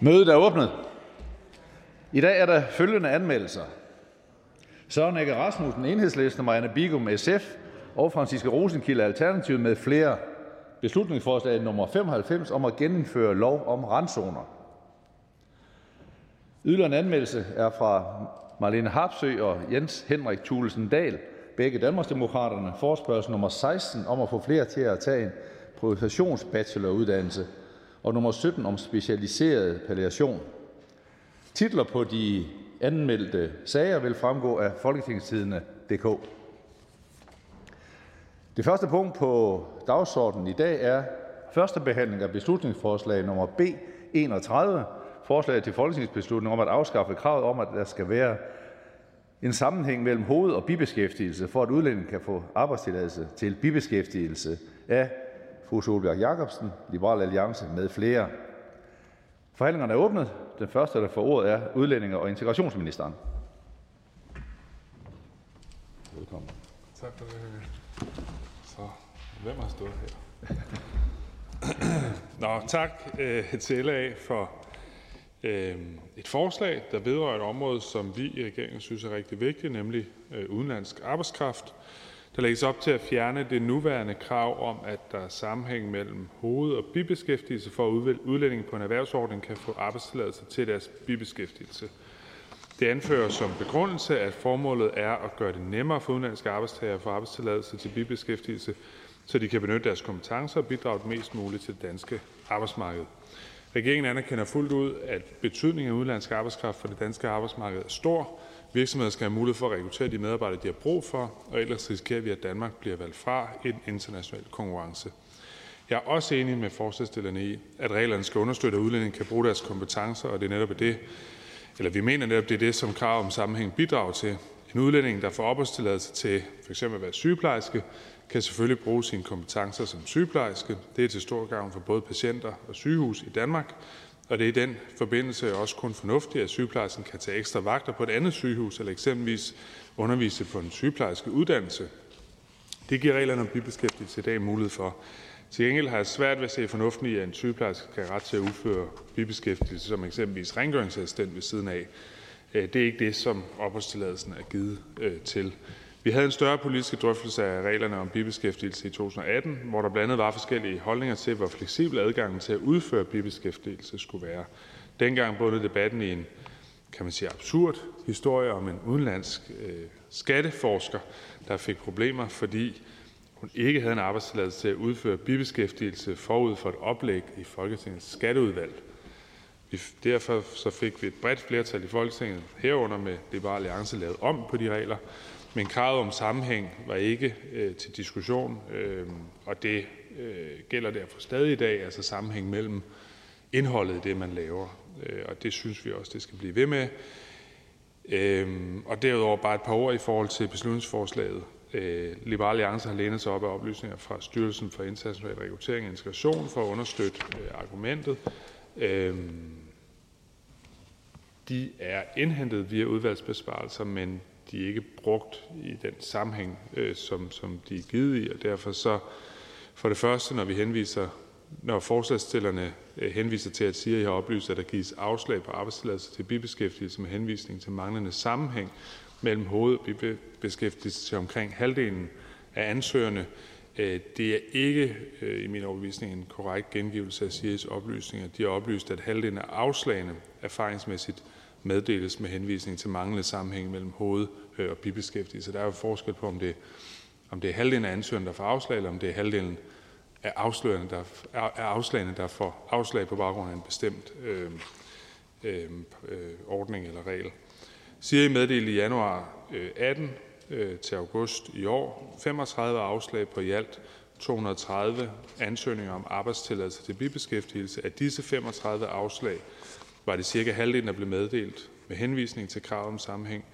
Mødet er åbnet. I dag er der følgende anmeldelser. Søren Egge Rasmussen, Enhedslisten, Marianne Bigum, SF og Franciske Rosenkilde, Alternativet med flere beslutningsforslag nummer 95 om at genindføre lov om randzoner. Yderligere en anmeldelse er fra Marlene Harpsø og Jens Henrik Thulesen Dahl, begge Danmarksdemokraterne, forspørgsel nummer 16 om at få flere til at tage en professionsbacheloruddannelse og nummer 17 om specialiseret palliation. Titler på de anmeldte sager vil fremgå af folketingstidene.dk. Det første punkt på dagsordenen i dag er første behandling af beslutningsforslag nummer B 31, forslag til folketingsbeslutning om at afskaffe kravet om, at der skal være en sammenhæng mellem hoved- og bibeskæftigelse, for at udlændingen kan få arbejdstilladelse til bibeskæftigelse af fru Solbjerg Jacobsen, Liberal Alliance med flere. Forhandlingerne er åbnet. Den første, der får ordet, er udlændinge- og integrationsministeren. Velkommen. Tak for det. Så, hvem har stået her? Nå, tak øh, til LA for øh, et forslag, der vedrører et område, som vi i regeringen synes er rigtig vigtigt, nemlig øh, udenlandsk arbejdskraft. Der lægges op til at fjerne det nuværende krav om, at der er sammenhæng mellem hoved- og bibeskæftigelse, for at udlændinge på en erhvervsordning kan få arbejdstilladelse til deres bibeskæftigelse. Det anfører som begrundelse, at formålet er at gøre det nemmere for udenlandske arbejdstager at få arbejdstilladelse til bibeskæftigelse, så de kan benytte deres kompetencer og bidrage mest muligt til det danske arbejdsmarked. Regeringen anerkender fuldt ud, at betydningen af udenlandsk arbejdskraft for det danske arbejdsmarked er stor. Virksomheder skal have mulighed for at rekruttere de medarbejdere, de har brug for, og ellers risikerer vi, at Danmark bliver valgt fra i en international konkurrence. Jeg er også enig med forslagsstillerne i, at reglerne skal understøtte, at udlændinge kan bruge deres kompetencer, og det er netop det, eller vi mener netop, det er det, som krav om sammenhæng bidrager til. En udlænding, der får opholdstilladelse til f.eks. at være sygeplejerske, kan selvfølgelig bruge sine kompetencer som sygeplejerske. Det er til stor gavn for både patienter og sygehus i Danmark, og det er i den forbindelse også kun fornuftigt, at sygeplejersken kan tage ekstra vagter på et andet sygehus eller eksempelvis undervise på en sygeplejerske uddannelse. Det giver reglerne om bibeskæftigelse i dag mulighed for. Til gengæld har jeg svært ved at se fornuften i, at en sygeplejerske kan have ret til at udføre bibeskæftigelse som eksempelvis rengøringsassistent ved siden af. Øh, det er ikke det, som opholdstilladelsen er givet øh, til. Vi havde en større politisk drøftelse af reglerne om bibeskæftigelse i 2018, hvor der blandt andet var forskellige holdninger til, hvor fleksibel adgangen til at udføre bibeskæftigelse skulle være. Dengang bundede debatten i en kan man sige, absurd historie om en udenlandsk øh, skatteforsker, der fik problemer, fordi hun ikke havde en arbejdstilladelse til at udføre bibeskæftigelse forud for et oplæg i Folketingets skatteudvalg. Derfor så fik vi et bredt flertal i Folketinget herunder med Liberal Alliance lavet om på de regler, men kravet om sammenhæng var ikke øh, til diskussion, øh, og det øh, gælder derfor stadig i dag, altså sammenhæng mellem indholdet i det, man laver. Øh, og det synes vi også, det skal blive ved med. Øh, og derudover bare et par ord i forhold til beslutningsforslaget. Øh, Liberal Alliance har lænet sig op af oplysninger fra Styrelsen for International Rekruttering og Integration for at understøtte øh, argumentet. Øh, de er indhentet via udvalgsbesparelser, men de er ikke brugt i den sammenhæng, øh, som, som de er givet i, og derfor så for det første, når vi henviser, når forslagsstillerne øh, henviser til at sige, at jeg har oplyst, at der gives afslag på arbejdstilladelse til bibeskæftigelse med henvisning til manglende sammenhæng mellem hoved- og bibeskæftigelse til omkring halvdelen af ansøgerne. Øh, det er ikke øh, i min overbevisning en korrekt gengivelse af CIA's oplysninger. De har oplyst, at halvdelen af afslagene erfaringsmæssigt meddeles med henvisning til manglende sammenhæng mellem hoved- øh, og bibeskæftigelse. Der er jo forskel på, om det, om det er halvdelen af ansøgerne, der får afslag, eller om det er halvdelen af, afslagene, der, af afslagene, der får afslag på baggrund af en bestemt øh, øh, øh, ordning eller regel. Siri meddelte i januar øh, 18 øh, til august i år 35 afslag på i alt 230 ansøgninger om arbejdstilladelse til bibeskæftigelse. Af disse 35 afslag var det cirka halvdelen, der blev meddelt med henvisning til krav om sammenhæng.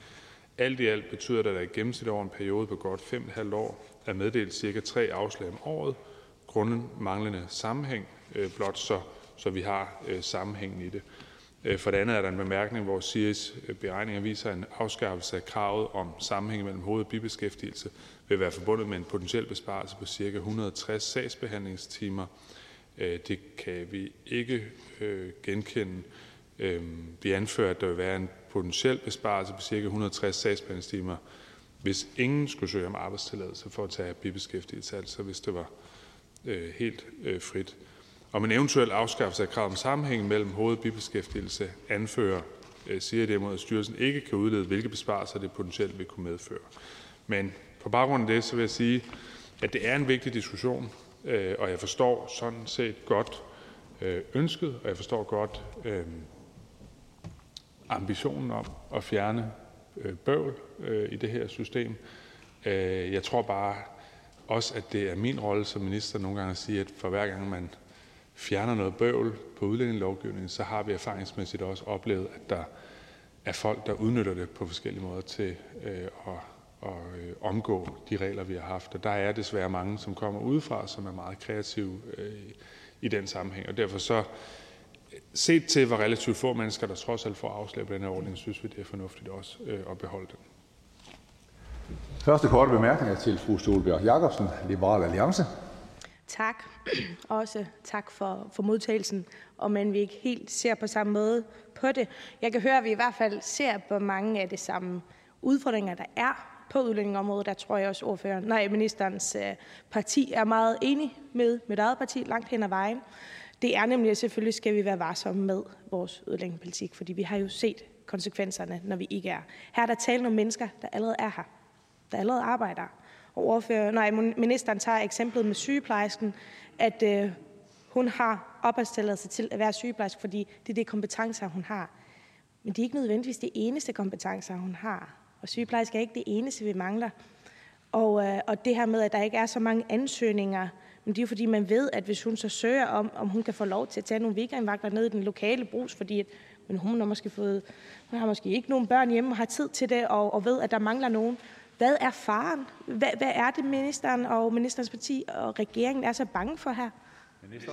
Alt i alt betyder det, at der i gennemsnit over en periode på godt 5,5 år er meddelt cirka tre afslag om året, grunden manglende sammenhæng, øh, blot så, så vi har øh, sammenhængen i det. Øh, for det andet er der en bemærkning, hvor SIRIs øh, beregninger viser, at en afskaffelse af kravet om sammenhæng mellem hoved- og bibeskæftigelse vil være forbundet med en potentiel besparelse på ca. 160 sagsbehandlingstimer. Øh, det kan vi ikke genkende Øhm, vi anfører, at der vil være en potentiel besparelse på ca. 160 sagsbehandlingstimer, hvis ingen skulle søge om arbejdstilladelse for at tage bibeskæftigelse, altså hvis det var øh, helt øh, frit. Om en eventuel afskaffelse af kravet om sammenhæng mellem hoved- og bibeskæftigelse anfører, øh, siger derimod, at styrelsen ikke kan udlede, hvilke besparelser det potentielt vil kunne medføre. Men på baggrund af det, så vil jeg sige, at det er en vigtig diskussion, øh, og jeg forstår sådan set godt øh, ønsket, og jeg forstår godt øh, ambitionen om at fjerne øh, bøvl øh, i det her system. Øh, jeg tror bare også, at det er min rolle som minister nogle gange at sige, at for hver gang man fjerner noget bøvl på udlændingelovgivningen, så har vi erfaringsmæssigt også oplevet, at der er folk, der udnytter det på forskellige måder til øh, at, at øh, omgå de regler, vi har haft. Og der er desværre mange, som kommer udefra, som er meget kreative øh, i den sammenhæng. Og derfor så set til, hvor relativt få mennesker, der trods alt får afslag på den her ordning, synes vi, det er fornuftigt også øh, at beholde den. Første korte bemærkning er til fru Solbjerg Jacobsen, Liberal Alliance. Tak. Også tak for, for modtagelsen, og men vi ikke helt ser på samme måde på det. Jeg kan høre, at vi i hvert fald ser på mange af de samme udfordringer, der er på udlændingområdet. Der tror jeg også, ordføreren, nej, ministerens øh, parti er meget enig med mit eget parti langt hen ad vejen. Det er nemlig, at selvfølgelig skal vi være varsomme med vores udlændingepolitik, fordi vi har jo set konsekvenserne, når vi ikke er. Her er der tale om mennesker, der allerede er her, der allerede arbejder. Og ordfører, nej, ministeren tager eksemplet med sygeplejersken, at øh, hun har opholdstilladelse til at være sygeplejerske, fordi det er det kompetencer, hun har. Men det er ikke nødvendigvis det eneste kompetencer, hun har. Og sygeplejerske er ikke det eneste, vi mangler. Og, øh, og det her med, at der ikke er så mange ansøgninger, men det er jo fordi, man ved, at hvis hun så søger om, om hun kan få lov til at tage nogle weekendvagter ned i den lokale brus, fordi at, men hun, har måske fået, hun har måske ikke nogen børn hjemme og har tid til det, og, og ved, at der mangler nogen. Hvad er faren? Hvad, hvad er det, ministeren og ministerens parti og regeringen er så bange for her? Minister.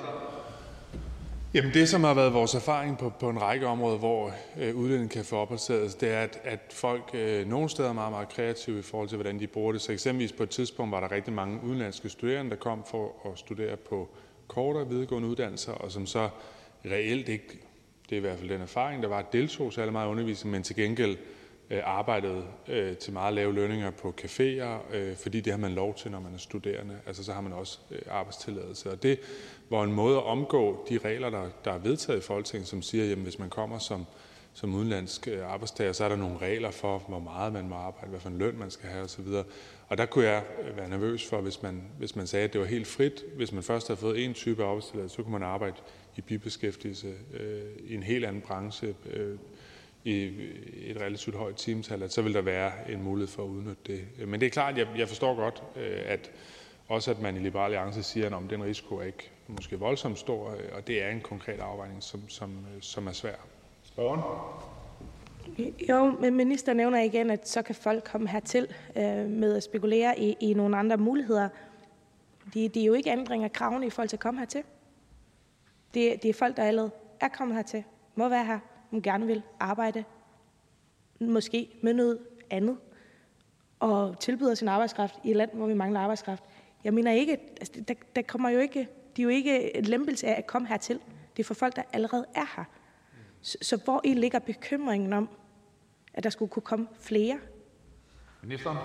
Jamen det, som har været vores erfaring på, på en række områder, hvor øh, udlændinge kan få opholdstilladelse, det er, at, at folk øh, nogle steder er meget, meget kreative i forhold til, hvordan de bruger det. Så eksempelvis på et tidspunkt var der rigtig mange udenlandske studerende, der kom for at studere på kortere videregående uddannelser, og som så reelt ikke, det er i hvert fald den erfaring, der var, deltog særlig meget undervisning, men til gengæld øh, arbejdede øh, til meget lave lønninger på caféer, øh, fordi det har man lov til, når man er studerende. Altså så har man også øh, arbejdstilladelse. Og det var en måde at omgå de regler, der, der er vedtaget i Folketinget, som siger, at hvis man kommer som, som udenlandsk øh, arbejdstager, så er der nogle regler for, hvor meget man må arbejde, hvad for en løn man skal have osv. Og der kunne jeg øh, være nervøs for, hvis man, hvis man sagde, at det var helt frit. Hvis man først havde fået en type arbejdstilladelse, så kunne man arbejde i bibeskæftigelse øh, i en helt anden branche, øh, i et relativt højt timetal, at så vil der være en mulighed for at udnytte det. Men det er klart, jeg, jeg forstår godt, øh, at også at man i Liberale Alliance siger, at den risiko er ikke måske voldsomt stor, øh, og det er en konkret afvejning, som, som, øh, som er svær. Spørgeren? Jo, men minister nævner igen, at så kan folk komme hertil øh, med at spekulere i, i nogle andre muligheder. Det, det er jo ikke ændring af kravene i forhold til at komme hertil. Det, det er folk, der allerede er kommet hertil, må være her, hun gerne vil arbejde, måske med noget andet, og tilbyder sin arbejdskraft i et land, hvor vi mangler arbejdskraft. Jeg mener ikke, altså, der, der kommer jo ikke, det er jo ikke en lempelse af at komme hertil. Det er for folk, der allerede er her. Så, så hvor i ligger bekymringen om, at der skulle kunne komme flere? Ministeren?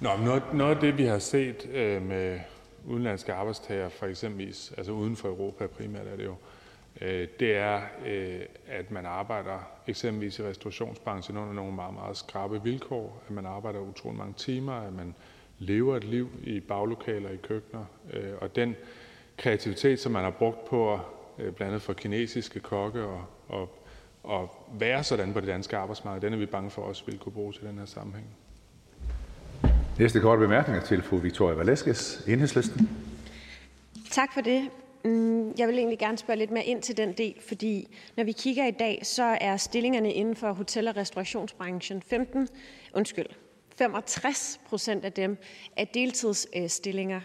Nå, noget, noget af det, vi har set øh, med udenlandske arbejdstager, for eksempelvis, altså uden for Europa primært er det jo, Øh, det er, øh, at man arbejder eksempelvis i restaurationsbranchen under nogle meget, meget skrabe vilkår, at man arbejder utrolig mange timer, at man lever et liv i baglokaler, i køkkener. Øh, og den kreativitet, som man har brugt på blandt andet for kinesiske kokke og, og, og være sådan på det danske arbejdsmarked, den er vi bange for også vil kunne bruge til den her sammenhæng. Næste korte bemærkning er til fru Victoria Velasquez, Enhedslisten. Tak for det. Mm, jeg vil egentlig gerne spørge lidt mere ind til den del, fordi når vi kigger i dag, så er stillingerne inden for hotel- og restaurationsbranchen 15, undskyld, 65 procent af dem er deltidsstillinger.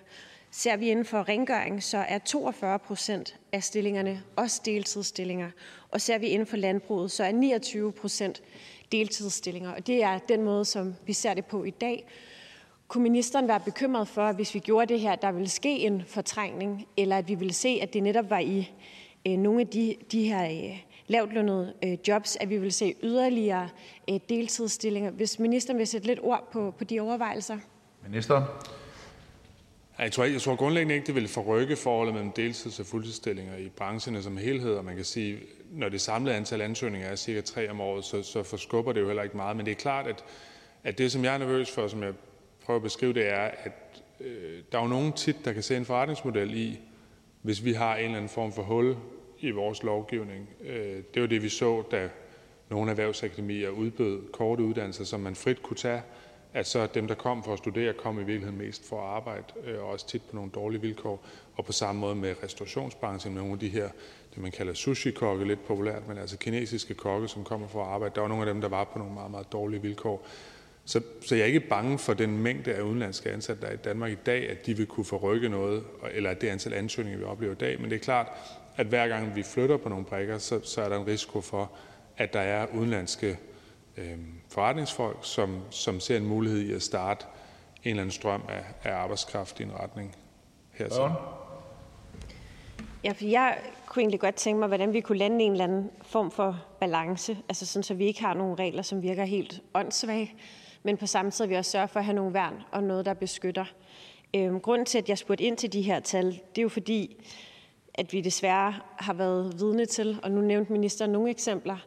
Ser vi inden for rengøring, så er 42 procent af stillingerne også deltidsstillinger. Og ser vi inden for landbruget, så er 29 procent deltidsstillinger. Og det er den måde, som vi ser det på i dag. Kunne ministeren være bekymret for, at hvis vi gjorde det her, der ville ske en fortrængning, eller at vi ville se, at det netop var i øh, nogle af de, de her øh, lavtlønnede øh, jobs, at vi vil se yderligere øh, deltidsstillinger. Hvis ministeren vil sætte lidt ord på, på de overvejelser. Ministeren. Jeg tror, jeg tror grundlæggende ikke, det vil forrykke forholdet mellem deltids- og fuldtidsstillinger i branchen som helhed, og man kan sige, når det samlede antal ansøgninger er cirka tre om året, så, så forskubber det jo heller ikke meget. Men det er klart, at, at det, som jeg er nervøs for, som jeg prøver at beskrive, det er, at øh, der er jo nogen tit, der kan se en forretningsmodel i, hvis vi har en eller anden form for hul i vores lovgivning. Øh, det var det, vi så, da nogle erhvervsakademier udbød korte uddannelser, som man frit kunne tage, at så dem, der kom for at studere, kom i virkeligheden mest for at arbejde, øh, og også tit på nogle dårlige vilkår. Og på samme måde med restaurationsbranchen, med nogle af de her, det man kalder sushi-kokke, lidt populært, men altså kinesiske kokke, som kommer for at arbejde. Der var nogle af dem, der var på nogle meget, meget dårlige vilkår. Så, så jeg er ikke bange for den mængde af udenlandske ansatte, der er i Danmark i dag, at de vil kunne forrykke noget, eller at det antal ansøgninger, vi oplever i dag. Men det er klart, at hver gang vi flytter på nogle brækker, så, så er der en risiko for, at der er udenlandske forretningsfolk, som, som ser en mulighed i at starte en eller anden strøm af, af arbejdskraft i en retning hertil. Ja, for jeg kunne egentlig godt tænke mig, hvordan vi kunne lande en eller anden form for balance, altså sådan, så vi ikke har nogle regler, som virker helt åndssvage, men på samme tid vi også sørger for at have nogle værn og noget, der beskytter. Øhm, grunden til, at jeg spurgte ind til de her tal, det er jo fordi, at vi desværre har været vidne til, og nu nævnte ministeren nogle eksempler,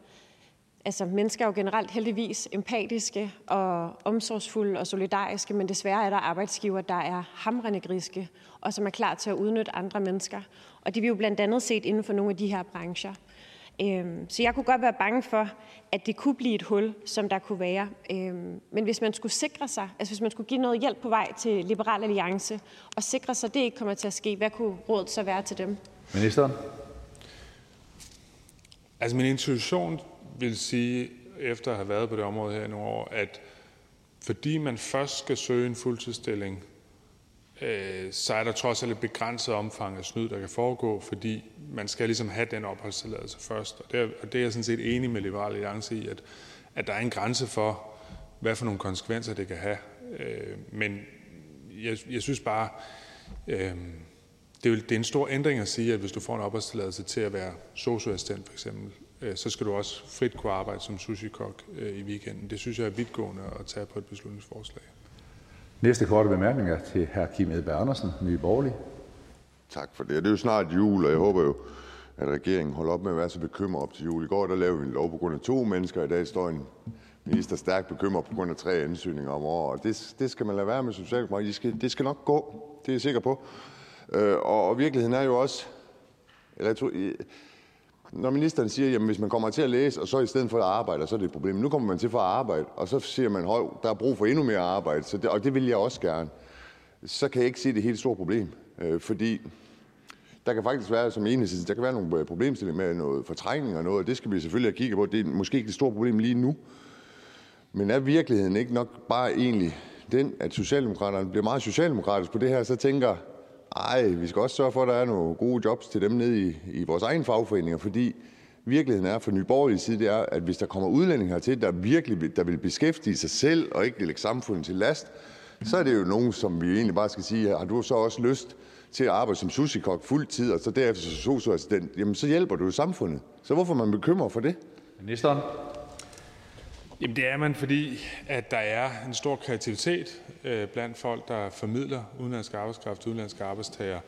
mennesker er jo generelt heldigvis empatiske og omsorgsfulde og solidariske, men desværre er der arbejdsgiver, der er hamrende griske, og som er klar til at udnytte andre mennesker. Og det vi jo blandt andet set inden for nogle af de her brancher. Øhm, så jeg kunne godt være bange for, at det kunne blive et hul, som der kunne være. Øhm, men hvis man skulle sikre sig, altså hvis man skulle give noget hjælp på vej til Liberal Alliance, og sikre sig, at det ikke kommer til at ske, hvad kunne rådet så være til dem? Ministeren. Altså min intuition vil sige, efter at have været på det område her i nogle år, at fordi man først skal søge en fuldtidsstilling, øh, så er der trods alt et begrænset omfang af snyd, der kan foregå, fordi man skal ligesom have den opholdstilladelse først. Og det, er, og det er jeg sådan set enig med Liberal Alliance i, at, at der er en grænse for, hvad for nogle konsekvenser det kan have. Øh, men jeg, jeg synes bare, øh, det, er, det er en stor ændring at sige, at hvis du får en opholdstilladelse til at være socioassistent for eksempel, så skal du også frit kunne arbejde som sushi-kok øh, i weekenden. Det synes jeg er vidtgående at tage på et beslutningsforslag. Næste korte bemærkning er til hr. Kim Edberg Andersen, Nye Borgerlige. Tak for det. Det er jo snart jul, og jeg håber jo, at regeringen holder op med at være så bekymret op til jul. I går der lavede vi en lov på grund af to mennesker. I dag står en minister stærkt bekymret på grund af tre ansøgninger om året. Det, det skal man lade være med Socialdemokratiet. Skal, det skal nok gå. Det er jeg sikker på. Øh, og, og virkeligheden er jo også... Eller jeg tror, når ministeren siger, at hvis man kommer til at læse, og så i stedet for at arbejde, så er det et problem. Nu kommer man til for at arbejde, og så siger man, at der er brug for endnu mere arbejde, så det, og det vil jeg også gerne. Så kan jeg ikke se det helt store problem, øh, fordi der kan faktisk være, som enhedslisten, der kan være nogle øh, problemstillinger med noget fortrængning og noget, og det skal vi selvfølgelig have kigget på. Det er måske ikke det store problem lige nu. Men er virkeligheden ikke nok bare egentlig den, at Socialdemokraterne bliver meget socialdemokratisk på det her, så tænker, Nej, vi skal også sørge for, at der er nogle gode jobs til dem nede i, i vores egen fagforeninger, fordi virkeligheden er for Nye Borgerlige side, det er, at hvis der kommer udlændinge hertil, der virkelig der vil beskæftige sig selv og ikke lægge samfundet til last, så er det jo nogen, som vi egentlig bare skal sige, har du så også lyst til at arbejde som sushi-kok fuld tid, og så derefter som socioassistent, jamen så hjælper du jo samfundet. Så hvorfor er man bekymret for det? Ministeren. Jamen det er man, fordi at der er en stor kreativitet øh, blandt folk, der formidler udenlandsk arbejdskraft til udenlandske arbejdstager.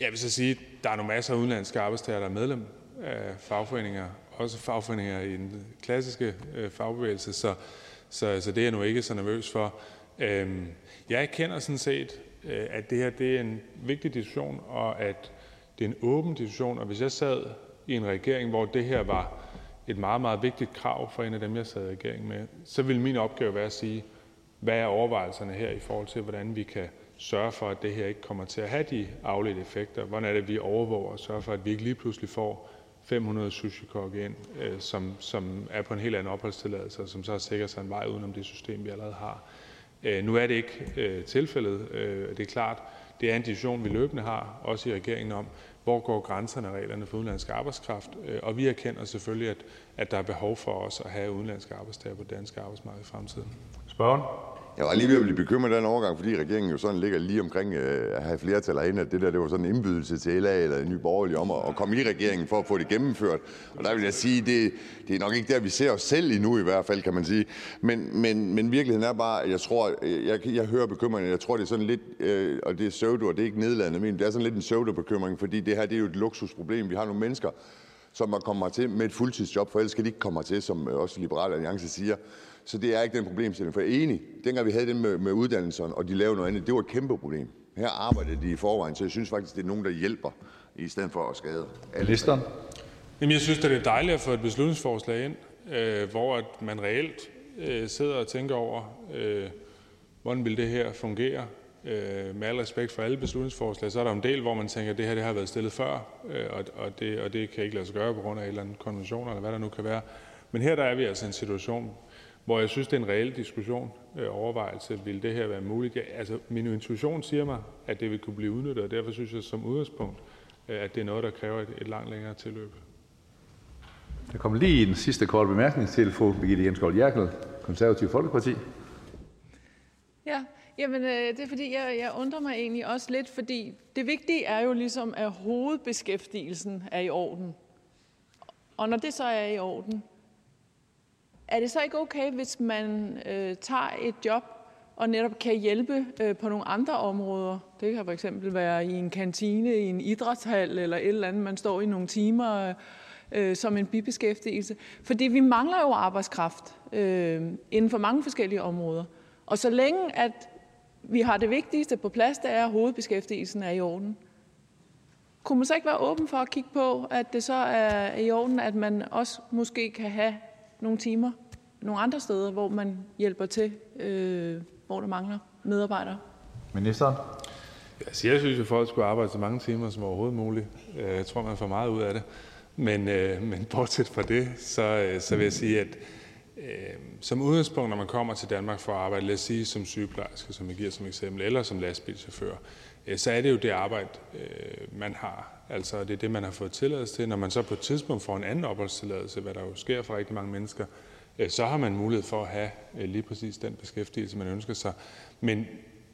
Jeg vil så sige, at der er nogle masser af udenlandske arbejdstager, der er medlem af fagforeninger, også fagforeninger i den klassiske øh, fagbevægelse, så, så, så det er jeg nu ikke så nervøs for. Øhm, jeg kender sådan set, øh, at det her det er en vigtig diskussion, og at det er en åben diskussion, og hvis jeg sad i en regering, hvor det her var et meget, meget vigtigt krav for en af dem, jeg sad i regering med, så ville min opgave være at sige, hvad er overvejelserne her i forhold til, hvordan vi kan sørge for, at det her ikke kommer til at have de afledte effekter? Hvordan er det, vi overvåger og sørger for, at vi ikke lige pludselig får 500 sushikokke ind, øh, som, som er på en helt anden opholdstilladelse, og som så sikrer sig en vej udenom det system, vi allerede har. Øh, nu er det ikke øh, tilfældet. Øh, det er klart, det er en diskussion, vi løbende har, også i regeringen, om, hvor går grænserne og reglerne for udenlandsk arbejdskraft. Øh, og vi erkender selvfølgelig, at, at der er behov for os at have udenlandske arbejdstager på det danske arbejdsmarked i fremtiden. Spørgen? Jeg var lige ved at blive bekymret den overgang, fordi regeringen jo sådan ligger lige omkring øh, at have flertal herinde, at det der det var sådan en indbydelse til LA eller en ny borgerlig om at, at komme i regeringen for at få det gennemført. Og der vil jeg sige, det, det er nok ikke der, vi ser os selv endnu i hvert fald, kan man sige. Men, men, men virkeligheden er bare, jeg tror, øh, jeg, jeg hører bekymringen, jeg tror, det er sådan lidt, øh, og det er pseudo, og det er ikke nedladende, men det er sådan lidt en pseudo-bekymring, fordi det her det er jo et luksusproblem. Vi har nogle mennesker, som er kommet til med et fuldtidsjob, for ellers skal de ikke komme til, som også Liberale Alliance siger. Så det er ikke den problemstilling. For jeg er enig, dengang vi havde det med, med uddannelserne, og de lavede noget andet, det var et kæmpe problem. Her arbejder de i forvejen, så jeg synes faktisk, det er nogen, der hjælper, i stedet for at skade. Ministeren. Jamen, jeg synes, det er dejligt at få et beslutningsforslag ind, øh, hvor at man reelt øh, sidder og tænker over, øh, hvordan vil det her fungere. Øh, med al respekt for alle beslutningsforslag, så er der en del, hvor man tænker, at det her det har været stillet før, øh, og, og, det, og det kan ikke lade sig gøre på grund af en eller anden konvention, eller hvad der nu kan være. Men her der er vi altså i en situation, hvor jeg synes, det er en reel diskussion, øh, overvejelse, vil det her være muligt? Ja, altså, min intuition siger mig, at det vil kunne blive udnyttet, og derfor synes jeg som udgangspunkt, øh, at det er noget, der kræver et, et langt længere tilløb. Der kommer lige en sidste kort bemærkning til fru Birgitte Jensgaard Jerkel, Konservativ Folkeparti. Ja, jamen øh, det er fordi, jeg, jeg undrer mig egentlig også lidt, fordi det vigtige er jo ligesom, at hovedbeskæftigelsen er i orden. Og når det så er i orden, er det så ikke okay, hvis man øh, tager et job og netop kan hjælpe øh, på nogle andre områder? Det kan for eksempel være i en kantine, i en idrætshal eller et eller andet, man står i nogle timer øh, øh som en bibeskæftigelse. Fordi vi mangler jo arbejdskraft øh, inden for mange forskellige områder. Og så længe at vi har det vigtigste på plads, det er, at hovedbeskæftigelsen er i orden. Kunne man så ikke være åben for at kigge på, at det så er i orden, at man også måske kan have nogle timer nogle andre steder, hvor man hjælper til, øh, hvor der mangler medarbejdere? Ministeren. Altså, jeg synes, at folk skulle arbejde så mange timer som overhovedet muligt. Øh, jeg tror, man får meget ud af det. Men, øh, men bortset fra det, så, øh, så vil jeg sige, at Øh, som udgangspunkt, når man kommer til Danmark for at arbejde, lad os sige som sygeplejerske, som jeg giver som eksempel, eller som lastbilchauffør, øh, så er det jo det arbejde, øh, man har. Altså, det er det, man har fået tilladelse til. Når man så på et tidspunkt får en anden opholdstilladelse, hvad der jo sker for rigtig mange mennesker, så har man mulighed for at have lige præcis den beskæftigelse, man ønsker sig. Men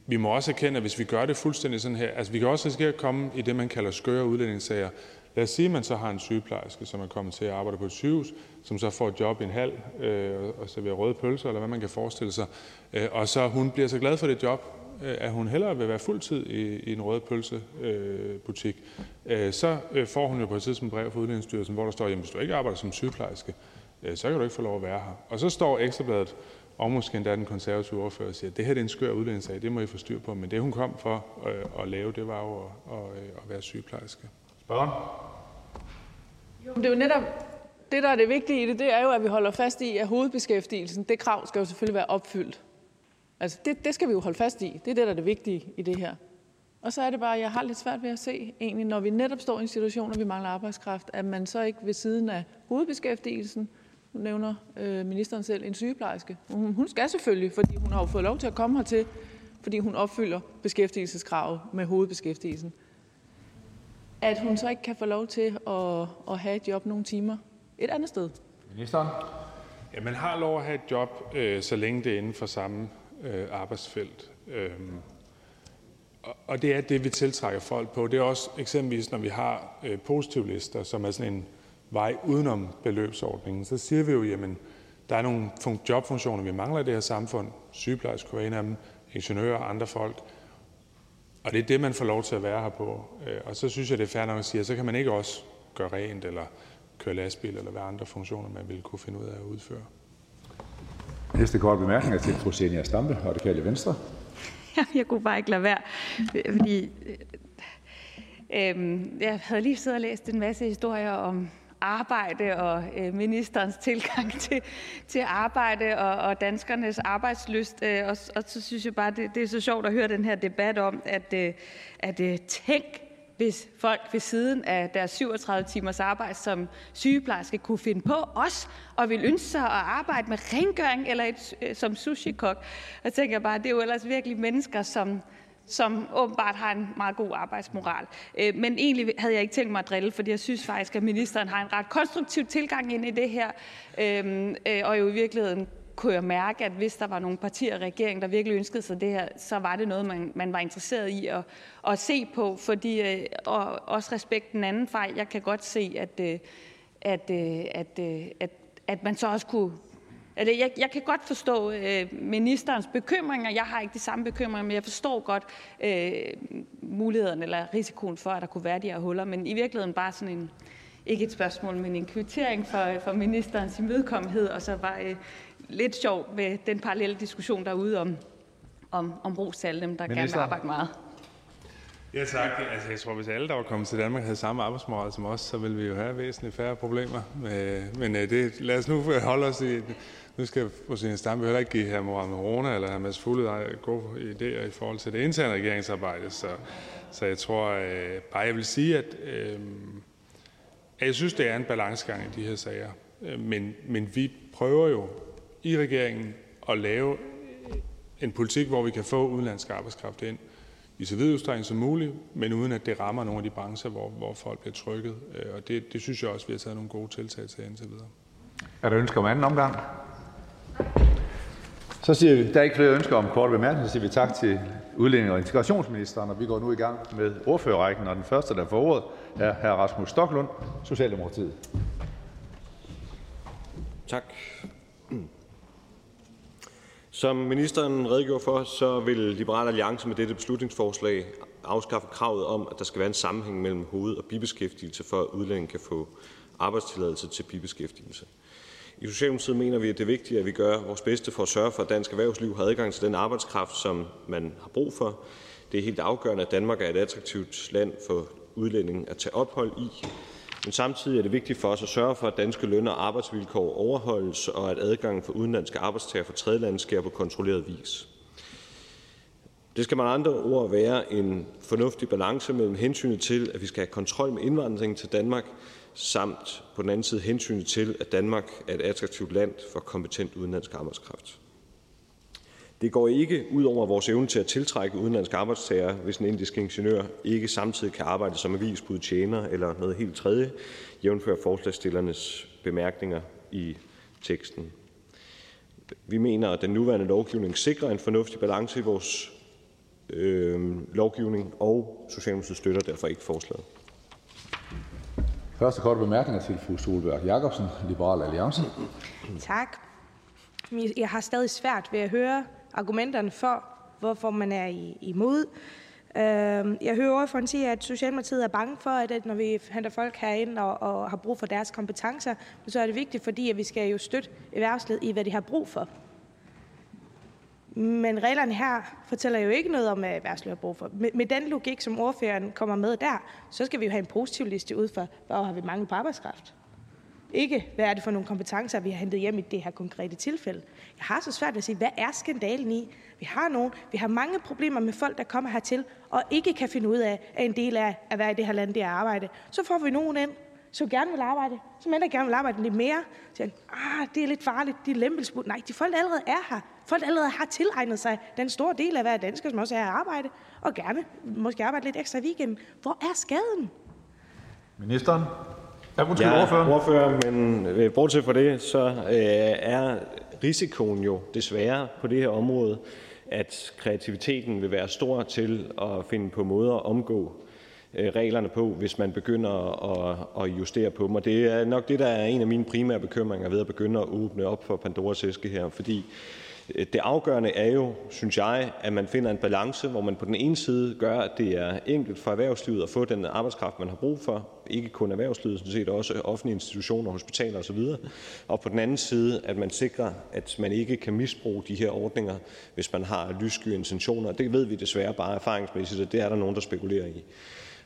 vi må også erkende, at hvis vi gør det fuldstændig sådan her, altså vi kan også risikere at komme i det, man kalder skøre udlændingssager. Lad os sige, at man så har en sygeplejerske, som er kommet til at arbejde på et sygehus, som så får et job i en halv øh, og serverer røde pølser, eller hvad man kan forestille sig. Øh, og så hun bliver så glad for det job, øh, at hun hellere vil være fuldtid i, i en røde pølsebutik. Øh, øh, så øh, får hun jo på et tidspunkt brev fra Udlændingsstyrelsen, hvor der står, at hvis du ikke arbejder som sygeplejerske, øh, så kan du ikke få lov at være her. Og så står Ekstrabladet og måske endda den konservative ordfører og siger, at det her er en skør udlændingssag, det må I få styr på. Men det, hun kom for øh, at lave, det var jo at, at, øh, at være sygeplejerske. Spørgen? Jo, det er jo netop det, der er det vigtige i det, det er jo, at vi holder fast i, at hovedbeskæftigelsen, det krav skal jo selvfølgelig være opfyldt. Altså, det, det skal vi jo holde fast i. Det er det, der er det vigtige i det her. Og så er det bare, at jeg har lidt svært ved at se, egentlig, når vi netop står i en situation, hvor vi mangler arbejdskraft, at man så ikke ved siden af hovedbeskæftigelsen nu nævner øh, ministeren selv en sygeplejerske. Hun, hun skal selvfølgelig, fordi hun har jo fået lov til at komme hertil, fordi hun opfylder beskæftigelseskravet med hovedbeskæftigelsen. At hun så ikke kan få lov til at, at have et job nogle timer et andet sted. Ministeren. Ja, man har lov at have et job, øh, så længe det er inden for samme øh, arbejdsfelt. Øhm, og, og det er det, vi tiltrækker folk på. Det er også eksempelvis, når vi har øh, positivlister, som er sådan en vej udenom beløbsordningen, så siger vi jo, jamen, der er nogle jobfunktioner, vi mangler i det her samfund. Sygeplejersker kunne være en af dem, ingeniører og andre folk. Og det er det, man får lov til at være her på. Øh, og så synes jeg, det er fair nok at sige, at så kan man ikke også gøre rent, eller køre lastbil, eller hvad andre funktioner, man ville kunne finde ud af at udføre. Næste kort bemærkning er til fru Senior Stampe, og det kalder Venstre. Jeg kunne bare ikke lade være, fordi øh, jeg havde lige siddet og læst en masse historier om arbejde og øh, ministerens tilgang til, til arbejde og, og danskernes arbejdslyst. Øh, og, og så synes jeg bare, det, det er så sjovt at høre den her debat om, at, øh, at øh, tænk, hvis folk ved siden af deres 37 timers arbejde som sygeplejerske kunne finde på os og ville ønske sig at arbejde med rengøring eller et, øh, som sushi-kok. Og tænker jeg bare, det er jo ellers virkelig mennesker, som, som åbenbart har en meget god arbejdsmoral. Øh, men egentlig havde jeg ikke tænkt mig at drille, fordi jeg synes faktisk, at ministeren har en ret konstruktiv tilgang ind i det her, øhm, øh, og jo i virkeligheden kunne jeg mærke, at hvis der var nogle partier i regeringen, der virkelig ønskede sig det her, så var det noget, man, man var interesseret i at, at se på, fordi, øh, og også respekt den anden fejl. Jeg kan godt se, at, at, at, at, at, at man så også kunne eller jeg, jeg kan godt forstå øh, ministerens bekymringer. Jeg har ikke de samme bekymringer, men jeg forstår godt øh, muligheden eller risikoen for, at der kunne være de her huller. Men i virkeligheden bare sådan en, ikke et spørgsmål, men en kvittering for, for ministerens imødekommenhed, og så var øh, lidt sjov med den parallelle diskussion derude om, om, om ros til alle dem, der Minister. gerne vil arbejde meget. Ja tak. Altså, jeg tror, hvis alle, der var kommet til Danmark, havde samme arbejdsmoral som os, så ville vi jo have væsentligt færre problemer. Øh, men øh, det, lad os nu holde os i... Nu skal fru Sine Stampe heller ikke give hr. Mohamed Rona eller hr. Mads Fuglede gode idéer i forhold til det interne regeringsarbejde. Så, så jeg tror øh, bare, jeg vil sige, at, øh, at jeg synes, det er en balancegang i de her sager. Øh, men, men vi prøver jo i regeringen at lave en politik, hvor vi kan få udenlandsk arbejdskraft ind i så vid udstrækning som muligt, men uden at det rammer nogle af de brancher, hvor, hvor folk bliver trykket. Øh, og det, det synes jeg også, vi har taget nogle gode tiltag til indtil videre. Er der ønsker om anden omgang? Så siger vi, der er ikke flere ønsker om korte bemærkninger, så siger vi tak til udlænding- og integrationsministeren, og vi går nu i gang med ordførerrækken, og den første, der får ordet, er hr. Rasmus Stoklund, Socialdemokratiet. Tak. Som ministeren redegjorde for, så vil Liberal Alliance med dette beslutningsforslag afskaffe kravet om, at der skal være en sammenhæng mellem hoved- og bibeskæftigelse, for at udlændinge kan få arbejdstilladelse til bibeskæftigelse. I Socialdemokratiet mener vi, at det er vigtigt, at vi gør vores bedste for at sørge for, at dansk erhvervsliv har adgang til den arbejdskraft, som man har brug for. Det er helt afgørende, at Danmark er et attraktivt land for udlændinge at tage ophold i. Men samtidig er det vigtigt for os at sørge for, at danske løn- og arbejdsvilkår overholdes, og at adgangen for udenlandske arbejdstager fra tredjelande sker på kontrolleret vis. Det skal med andre ord være en fornuftig balance mellem hensynet til, at vi skal have kontrol med indvandringen til Danmark, samt på den anden side hensynet til, at Danmark er et attraktivt land for kompetent udenlandsk arbejdskraft. Det går ikke ud over vores evne til at tiltrække udenlandske arbejdstager, hvis en indisk ingeniør ikke samtidig kan arbejde som avisbudtjener eller noget helt tredje, jævnfør forslagstillernes bemærkninger i teksten. Vi mener, at den nuværende lovgivning sikrer en fornuftig balance i vores øh, lovgivning, og Socialdemokratiet støtter derfor ikke forslaget. Første korte bemærkning er til fru Solberg Jakobsen, Liberal Alliance. Tak. Jeg har stadig svært ved at høre argumenterne for, hvorfor man er imod. Øhm, jeg hører ordføreren sige, at Socialdemokratiet er bange for, at når vi henter folk herind og, og har brug for deres kompetencer, så er det vigtigt, fordi at vi skal jo støtte erhvervslivet i, hvad de har brug for. Men reglerne her fortæller jo ikke noget om, hvad erhvervslivet har brug for. Med, med den logik, som ordføreren kommer med der, så skal vi jo have en positiv liste ud for, hvor har vi mangel på arbejdskraft. Ikke, hvad er det for nogle kompetencer, vi har hentet hjem i det her konkrete tilfælde. Jeg har så svært ved at sige, hvad er skandalen i? Vi har nogen, vi har mange problemer med folk, der kommer hertil og ikke kan finde ud af, at en del af at være i det her land, det er arbejde. Så får vi nogen ind, som gerne vil arbejde, som endda gerne vil arbejde lidt mere. Så siger, ah, det er lidt farligt, de er lempelsbud. Nej, de folk allerede er her. Folk allerede har tilegnet sig den store del af at være dansker, som også er at arbejde, og gerne måske arbejde lidt ekstra i weekenden. Hvor er skaden? Ministeren? Ja, undskyld, ja, ordfører. ordfører, men øh, bortset fra det, så øh, er risikoen jo desværre på det her område, at kreativiteten vil være stor til at finde på måder at omgå øh, reglerne på, hvis man begynder at, at justere på dem. Og det er nok det, der er en af mine primære bekymringer ved at begynde at åbne op for Pandoras æske her, fordi det afgørende er jo, synes jeg, at man finder en balance, hvor man på den ene side gør, at det er enkelt for erhvervslivet at få den arbejdskraft, man har brug for. Ikke kun erhvervslivet, sådan set også offentlige institutioner, hospitaler osv. Og på den anden side, at man sikrer, at man ikke kan misbruge de her ordninger, hvis man har lyssky intentioner. Det ved vi desværre bare erfaringsmæssigt, at det er der nogen, der spekulerer i.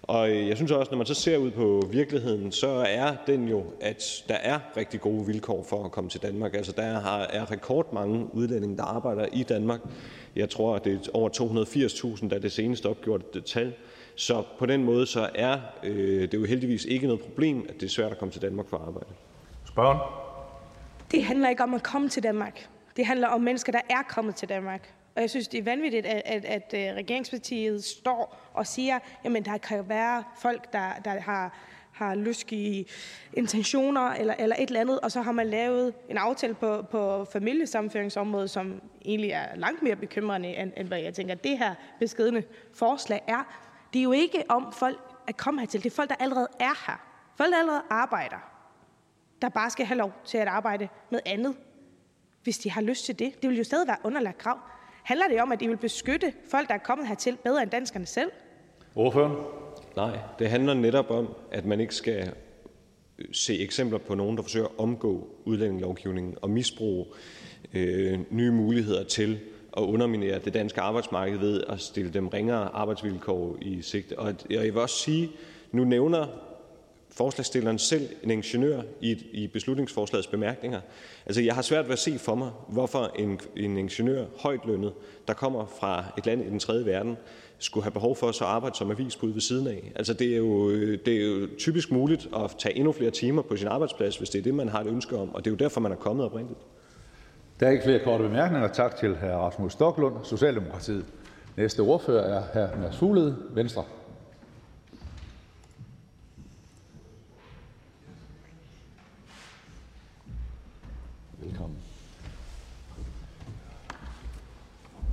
Og øh, jeg synes også, når man så ser ud på virkeligheden, så er den jo, at der er rigtig gode vilkår for at komme til Danmark. Altså der er rekordmange udlændinge, der arbejder i Danmark. Jeg tror, at det er over 280.000, der er det seneste opgjorte tal. Så på den måde så er øh, det jo heldigvis ikke noget problem, at det er svært at komme til Danmark for at arbejde. Spørgen? Det handler ikke om at komme til Danmark. Det handler om mennesker, der er kommet til Danmark. Og jeg synes, det er vanvittigt, at, at, at øh, regeringspartiet står og siger, jamen der kan være folk, der, der har, har lyskige intentioner eller, eller et eller andet, og så har man lavet en aftale på, på familiesammenføringsområdet, som egentlig er langt mere bekymrende, end, end hvad jeg tænker, det her beskedende forslag er. Det er jo ikke om folk at komme hertil, det er folk, der allerede er her. Folk, der allerede arbejder, der bare skal have lov til at arbejde med andet, hvis de har lyst til det. Det vil jo stadig være underlagt krav. Handler det om, at de vil beskytte folk, der er kommet hertil, bedre end danskerne selv? Ordføreren? Nej, det handler netop om, at man ikke skal øh, se eksempler på nogen, der forsøger at omgå udlændingelovgivningen og misbruge øh, nye muligheder til at underminere det danske arbejdsmarked ved at stille dem ringere arbejdsvilkår i sigte. Og jeg vil også sige, nu nævner forslagsstilleren selv en ingeniør i, i beslutningsforslagets bemærkninger. Altså, jeg har svært ved at se for mig, hvorfor en, en ingeniør, højt lønnet, der kommer fra et land i den tredje verden, skulle have behov for at så arbejde som avisbud ved siden af. Altså, det er, jo, det er jo typisk muligt at tage endnu flere timer på sin arbejdsplads, hvis det er det, man har et ønske om, og det er jo derfor, man er kommet oprindeligt. Der er ikke flere korte bemærkninger. Tak til hr. Rasmus Stoklund, Socialdemokratiet. Næste ordfører er hr. Mads Fuglede, Venstre.